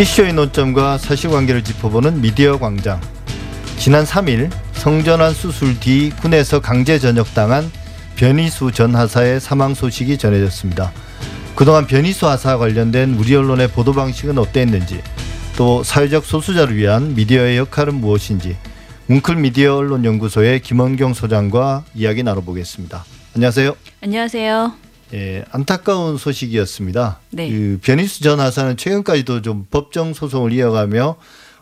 이슈의 논점과 사실관계를 짚어보는 미디어 광장. 지난 3일 성전환 수술 뒤 군에서 강제 전역당한 변희수 전 하사의 사망 소식이 전해졌습니다. 그동안 변희수 하사 관련된 우리 언론의 보도 방식은 어땠는지 또 사회적 소수자를 위한 미디어의 역할은 무엇인지 웅클 미디어 언론 연구소의 김원경 소장과 이야기 나눠보겠습니다. 안녕하세요. 안녕하세요. 예, 안타까운 소식이었습니다. 네. 그 변희수 전 하사는 최근까지도 좀 법정 소송을 이어가며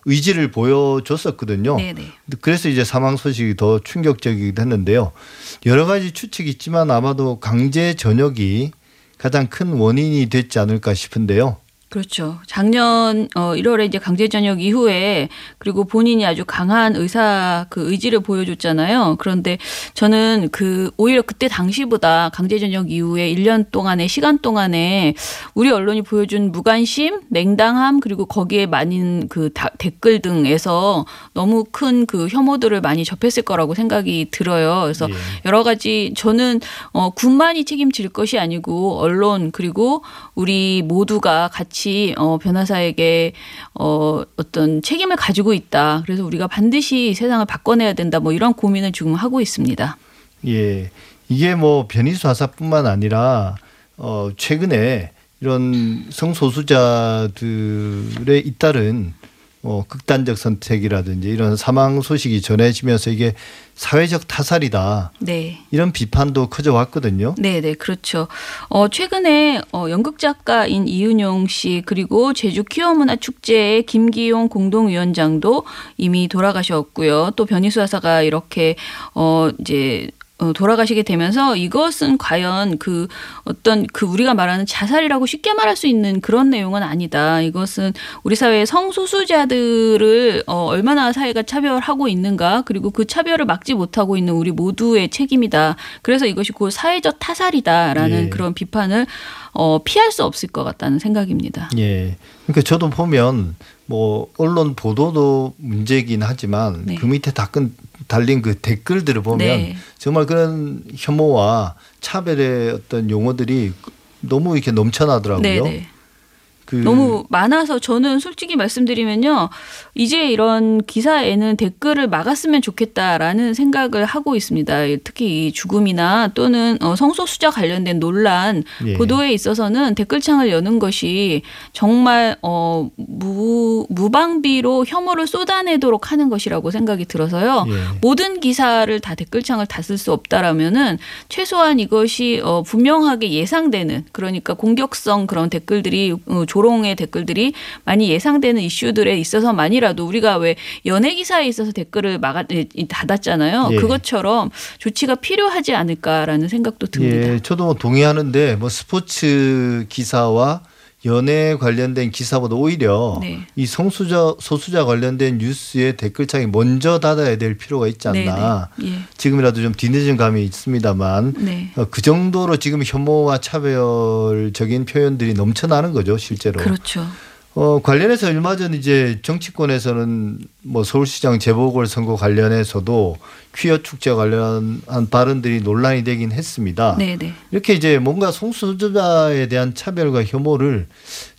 의지를 보여줬었거든요. 네네. 그래서 이제 사망 소식이 더 충격적이기도 했는데요. 여러 가지 추측이 있지만 아마도 강제 전역이 가장 큰 원인이 됐지 않을까 싶은데요. 그렇죠. 작년 어 1월에 이제 강제 전역 이후에 그리고 본인이 아주 강한 의사 그 의지를 보여줬잖아요. 그런데 저는 그 오히려 그때 당시보다 강제 전역 이후에 1년 동안의 시간 동안에 우리 언론이 보여준 무관심, 냉담함 그리고 거기에 많은 그 다, 댓글 등에서 너무 큰 그 혐오들을 많이 접했을 거라고 생각이 들어요. 그래서 예. 여러 가지 저는 어 군만이 책임질 것이 아니고 언론 그리고 우리 모두가 같이 어 변호사에게 어 어떤 책임을 가지고 있다. 그래서 우리가 반드시 세상을 바꿔내야 된다. 뭐 이런 고민을 지금 하고 있습니다. 예. 이게 뭐 변희수 하사뿐만 아니라 어 최근에 이런 성소수자들에 잇따른 뭐 극단적 선택이라든지 이런 사망 소식이 전해지면서 이게 사회적 타살이다. 네. 이런 비판도 커져 왔거든요. 네, 네, 그렇죠. 어, 최근에 어, 연극 작가인 이은용 씨 그리고 제주 퀴어 문화 축제의 김기용 공동위원장도 이미 돌아가셨고요. 또 변희수 하사가 이렇게 어 이제 어, 돌아가시게 되면서 이것은 과연 그 어떤 그 우리가 말하는 자살이라고 쉽게 말할 수 있는 그런 내용은 아니다. 이것은 우리 사회의 성소수자들을 어, 얼마나 사회가 차별하고 있는가 그리고 그 차별을 막지 못하고 있는 우리 모두의 책임이다. 그래서 이것이 곧 사회적 타살이다라는 예. 그런 비판을 어, 피할 수 없을 것 같다는 생각입니다. 예. 그러니까 저도 보면 뭐 언론 보도도 문제긴 하지만 네. 그 밑에 다끈 달린 그 댓글들을 보면 네. 정말 그런 혐오와 차별의 어떤 용어들이 너무 이렇게 넘쳐나더라고요. 네, 네. 그 너무 많아서 저는 솔직히 말씀드리면요. 이제 이런 기사에는 댓글을 막았으면 좋겠다라는 생각을 하고 있습니다. 특히 이 죽음이나 또는 어, 성소수자 관련된 논란 예. 보도에 있어서는 댓글창을 여는 것이 정말 어, 무, 무방비로 혐오를 쏟아내도록 하는 것이라고 생각이 들어서요. 예. 모든 기사를 다 댓글창을 다 쓸 수 없다라면은 최소한 이것이 어 분명하게 예상되는 그러니까 공격성 그런 댓글들이 어, 조롱의 댓글들이 많이 예상되는 이슈들에 있어서만이라도 우리가 왜 연예 기사에 있어서 댓글을 막아 에, 닫았잖아요. 예. 그것처럼 조치가 필요하지 않을까라는 생각도 듭니다. 예, 저도 뭐 동의하는데 뭐 스포츠 기사와 연애 관련된 기사보다 오히려 네. 이 성수자 소수자 관련된 뉴스의 댓글창이 먼저 닫아야 될 필요가 있지 않나. 네, 네. 예. 지금이라도 좀 뒤늦은 감이 있습니다만 네. 어, 그 정도로 지금 혐오와 차별적인 표현들이 넘쳐나는 거죠, 실제로. 그렇죠. 어, 관련해서 얼마 전 이제 정치권에서는 뭐 서울시장 재보궐선거 관련해서도 퀴어 축제 관련한 발언들이 논란이 되긴 했습니다. 네, 네. 이렇게 이제 뭔가 성소수자에 대한 차별과 혐오를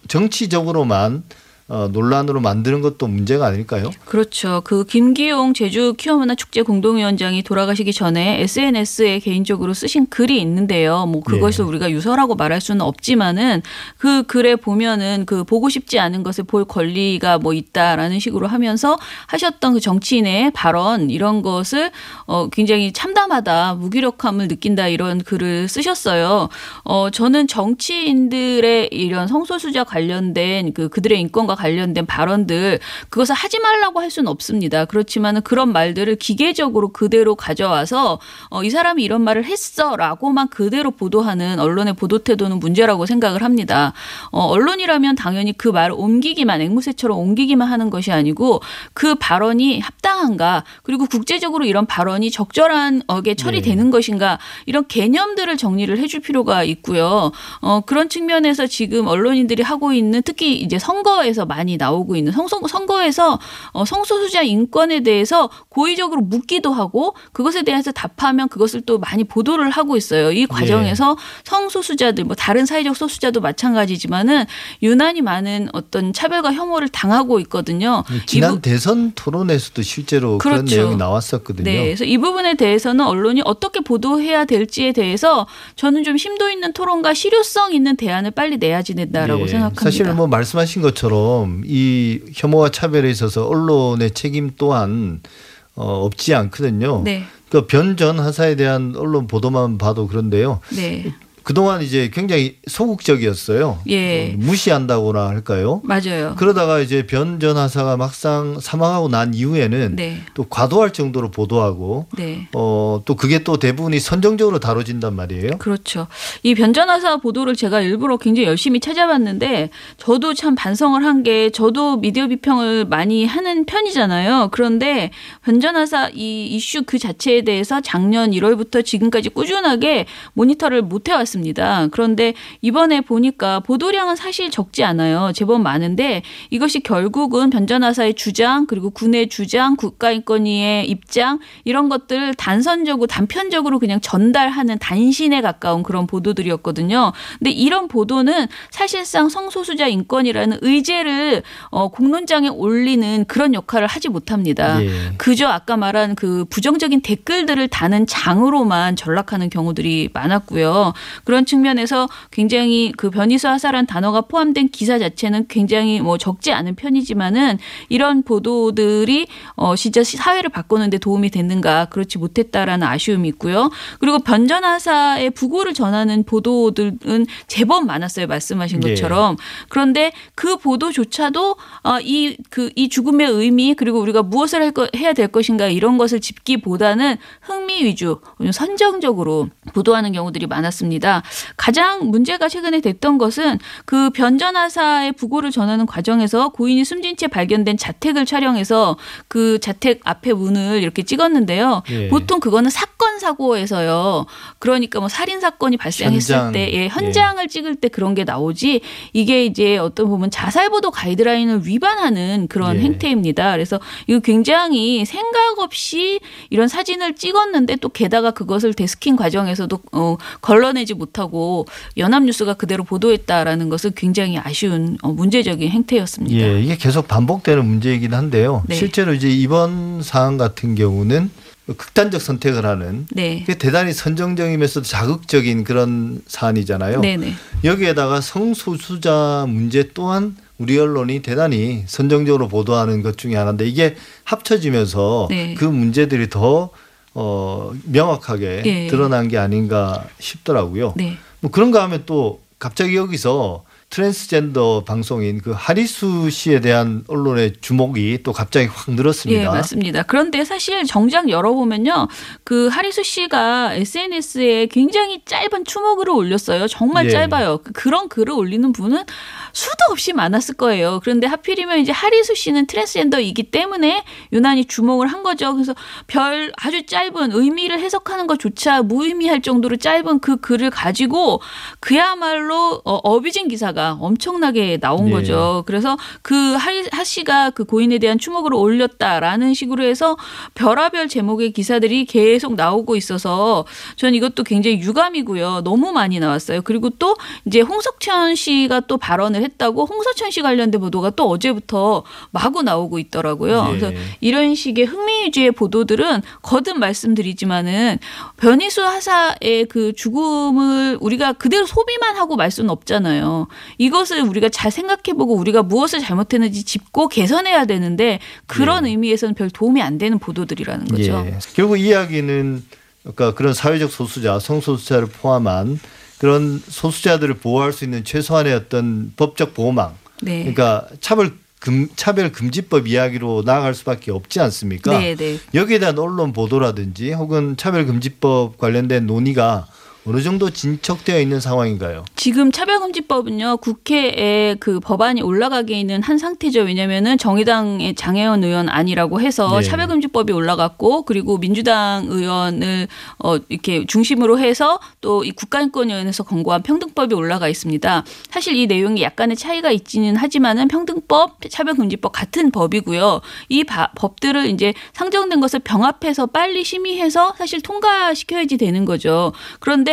정치적으로만 어, 논란으로 만드는 것도 문제가 아닐까요? 그렇죠. 그 김기용 제주 퀴어문화 축제 공동위원장이 돌아가시기 전에 SNS에 개인적으로 쓰신 글이 있는데요. 뭐 그것을 네. 우리가 유서라고 말할 수는 없지만은 그 글에 보면은 그 보고 싶지 않은 것을 볼 권리가 뭐 있다라는 식으로 하면서 하셨던 그 정치인의 발언 이런 것을 어 굉장히 참담하다, 무기력함을 느낀다 이런 글을 쓰셨어요. 어 저는 정치인들의 이런 성소수자 관련된 그 그들의 인권과 관련된 발언들 그것을 하지 말라고 할 수는 없습니다. 그렇지만 그런 말들을 기계적으로 그대로 가져와서 어, 이 사람이 이런 말을 했어라고만 그대로 보도하는 언론의 보도 태도는 문제라고 생각을 합니다. 어, 언론이라면 당연히 그 말을 옮기기만 앵무새처럼 옮기기만 하는 것이 아니고 그 발언이 합당한가 그리고 국제적으로 이런 발언이 적절한 어게 처리되는 네. 것인가 이런 개념들을 정리를 해줄 필요가 있고요. 어, 그런 측면에서 지금 언론인들이 하고 있는 특히 이제 선거에서 많이 나오고 있는 성선, 선거에서 어, 성소수자 인권에 대해서 고의적으로 묻기도 하고 그것에 대해서 답하면 그것을 또 많이 보도를 하고 있어요. 이 과정에서 성소수자들 뭐 다른 사회적 소수자도 마찬가지지만은 유난히 많은 어떤 차별과 혐오를 당하고 있거든요. 지난 이 부- 대선 토론에서도 실제로 그런 그렇죠. 내용이 나왔었거든요. 네, 그래서 이 부분에 대해서는 언론이 어떻게 보도해야 될지에 대해서 저는 좀 심도 있는 토론과 실효성 있는 대안을 빨리 내야지 된다라고 예, 생각합니다. 사실 뭐 말씀하신 것처럼 이 혐오와 차별에 있어서 언론의 책임 또한 어, 없지 않거든요. 네, 그 변전 하사에 대한 언론 보도만 봐도 그런데요. 네, 그동안 이제 굉장히 소극적이었어요. 예. 어, 무시한다고나 할까요? 맞아요. 그러다가 이제 변 전 하사가 막상 사망하고 난 이후에는 네, 또 과도할 정도로 보도하고 네. 어, 또 그게 또 대부분이 선정적으로 다뤄진단 말이에요. 그렇죠. 이 변 전 하사 보도를 제가 일부러 굉장히 열심히 찾아봤는데 저도 참 반성을 한 게 저도 미디어 비평을 많이 하는 편이잖아요. 그런데 변 전 하사 이 이슈 그 자체에 대해서 작년 1월부터 지금까지 꾸준하게 모니터를 못 해왔 습니다. 그런데 이번에 보니까 보도량은 사실 적지 않아요. 제법 많은데 이것이 결국은 변전하사의 주장 그리고 군의 주장, 국가인권위의 입장 이런 것들을 단선적으로 단편적으로 그냥 전달하는 단신에 가까운 그런 보도들이었거든요. 근데 이런 보도는 사실상 성소수자 인권이라는 의제를 어, 공론장에 올리는 그런 역할을 하지 못합니다. 예. 그저 아까 말한 그 부정적인 댓글들을 다는 장으로만 전락하는 경우들이 많았고요. 그런 측면에서 굉장히 그 변이수 하사란 단어가 포함된 기사 자체는 굉장히 뭐 적지 않은 편이지만은 이런 보도들이 어 진짜 사회를 바꾸는데 도움이 됐는가 그렇지 못했다라는 아쉬움이 있고요. 그리고 변전 하사의 부고를 전하는 보도들은 제법 많았어요. 말씀하신 예. 것처럼. 그런데 그 보도조차도 어, 이그 이 죽음의 의미 그리고 우리가 무엇을 할 거, 해야 될 것인가 이런 것을 짚기보다는 흥미 위주 선정적으로 보도하는 경우들이 많았습니다. 가장 문제가 최근에 됐던 것은 그 변전하사의 부고를 전하는 과정에서 고인이 숨진 채 발견된 자택을 촬영해서 그 자택 앞에 문을 이렇게 찍었는데요. 예. 보통 그거는 사건 사고에서요. 그러니까 뭐 살인 사건이 발생했을 현장. 때 예, 현장을 찍을 때 그런 게 나오지 이게 이제 어떤 보면 자살 보도 가이드라인을 위반하는 그런 예. 행태입니다. 그래서 이거 굉장히 생각 없이 이런 사진을 찍었는데 또 게다가 그것을 데스킹 과정에서도 어, 걸러내지 못하고 연합뉴스가 그대로 보도했다라는 것은 굉장히 아쉬운 어, 문제적인 행태였습니다. 예, 이게 계속 반복되는 문제이긴 한데요. 네. 실제로 이제 이번 사안 같은 경우는 극단적 선택을 하는 네. 그게 대단히 선정적이면서도 자극적인 그런 사안이잖아요. 네네. 여기에다가 성소수자 문제 또한 우리 언론이 대단히 선정적으로 보도하는 것 중에 하나인데 이게 합쳐지면서 네. 그 문제들이 더 어, 명확하게 예. 드러난 게 아닌가 싶더라고요. 네. 뭐 그런가 하면 또 갑자기 여기서 트랜스젠더 방송인 그 하리수 씨에 대한 언론의 주목이 또 갑자기 확 늘었습니다. 예, 맞습니다. 그런데 사실 정작 열어보면요. 그 하리수 씨가 SNS에 굉장히 짧은 추모글을 올렸어요. 정말 예. 짧아요. 그- 그런 글을 올리는 분은 수도 없이 많았을 거예요. 그런데 하필이면 이제 하리수 씨는 트랜스젠더이기 때문에 유난히 주목을 한 거죠. 그래서 별 아주 짧은 의미를 해석하는 것조차 무의미할 정도로 짧은 그 글을 가지고 그야말로 어, 어비진 기사가 엄청나게 나온 예. 거죠. 그래서 그 하리- 하 씨가 그 고인에 대한 추모글을 올렸다라는 식으로 해서 별하별 제목의 기사들이 계속 나오고 있어서 저는 이것도 굉장히 유감이고요. 너무 많이 나왔어요. 그리고 또 이제 홍석천 씨가 또 발언을 했다고 홍석천 씨 관련된 보도가 또 어제부터 마구 나오고 있더라고요. 예. 그래서 이런 식의 흥미 위주의 보도들은 거듭 말씀드리지만은 변희수 하사의 그 죽음을 우리가 그대로 소비만 하고 말 수는 없잖아요. 이것을 우리가 잘 생각해보고 우리가 무엇을 잘못했는지 짚고 개선해야 되는데 그런 예. 의미에서는 별 도움이 안 되는 보도들이라는 거죠. 예. 결국 이야기는 그러니까 그런 사회적 소수자, 성소수자를 포함한 그런 소수자들을 보호할 수 있는 최소한의 어떤 법적 보호망, 네. 그러니까 차별 금 차별 금지법 이야기로 나아갈 수밖에 없지 않습니까? 네, 네. 여기에 대한 언론 보도라든지 혹은 차별 금지법 관련된 논의가 어느 정도 진척되어 있는 상황인가요? 지금 차별금지법은요 국회에 그 법안이 올라가게 있는 한 상태죠. 왜냐면은 정의당의 장혜원 의원 아니라고 해서 네. 차별금지법이 올라갔고 그리고 민주당 의원을 어 이렇게 중심으로 해서 또 이 국가인권위원회에서 권고한 평등법이 올라가 있습니다. 사실 이 내용이 약간의 차이가 있지는 하지만은 평등법, 차별금지법 같은 법이고요. 이 바- 법들을 이제 상정된 것을 병합해서 빨리 심의해서 사실 통과시켜야지 되는 거죠. 그런데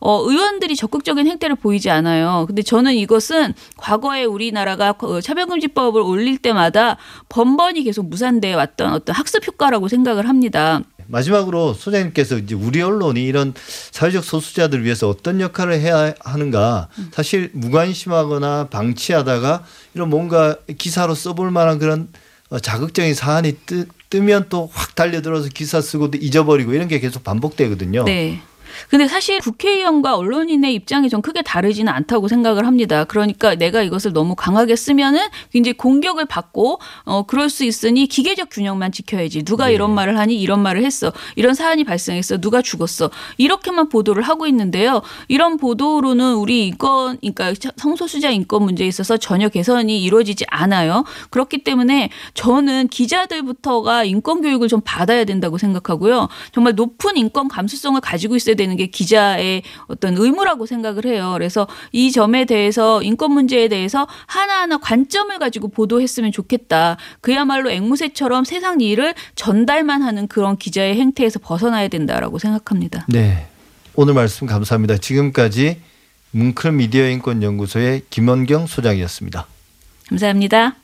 어, 의원들이 적극적인 행태를 보이지 않아요. 근데 저는 이것은 과거에 우리나라가 어, 차별금지법을 올릴 때마다 번번이 계속 무산돼 왔던 어떤 학습 효과라고 생각을 합니다. 마지막으로 소장님께서 이제 우리 언론이 이런 사회적 소수자들을 위해서 어떤 역할을 해야 하는가 사실 무관심하거나 방치하다가 이런 뭔가 기사로 써볼 만한 그런 어, 자극적인 사안이 뜨, 뜨면 또 확 달려들어서 기사 쓰고 또 잊어버리고 이런 게 계속 반복되거든요. 네. 근데 사실 국회의원과 언론인의 입장이 좀 크게 다르지는 않다고 생각을 합니다. 그러니까 내가 이것을 너무 강하게 쓰면은 굉장히 공격을 받고 어 그럴 수 있으니 기계적 균형만 지켜야지. 누가 네. 이런 말을 하니 이런 말을 했어. 이런 사안이 발생했어. 누가 죽었어. 이렇게만 보도를 하고 있는데요. 이런 보도로는 우리 인권 그러니까 성소수자 인권 문제에 있어서 전혀 개선이 이루어지지 않아요. 그렇기 때문에 저는 기자들부터가 인권 교육을 좀 받아야 된다고 생각하고요. 정말 높은 인권 감수성을 가지고 있어야 되는 게 기자의 어떤 의무라고 생각을 해요. 그래서 이 점에 대해서 인권 문제에 대해서 하나하나 관점을 가지고 보도했으면 좋겠다. 그야말로 앵무새처럼 세상 일을 전달만 하는 그런 기자의 행태에서 벗어나야 된다라고 생각합니다. 네. 오늘 말씀 감사합니다. 지금까지 뭉클 미디어 인권 연구소의 김원경 소장이었습니다. 감사합니다.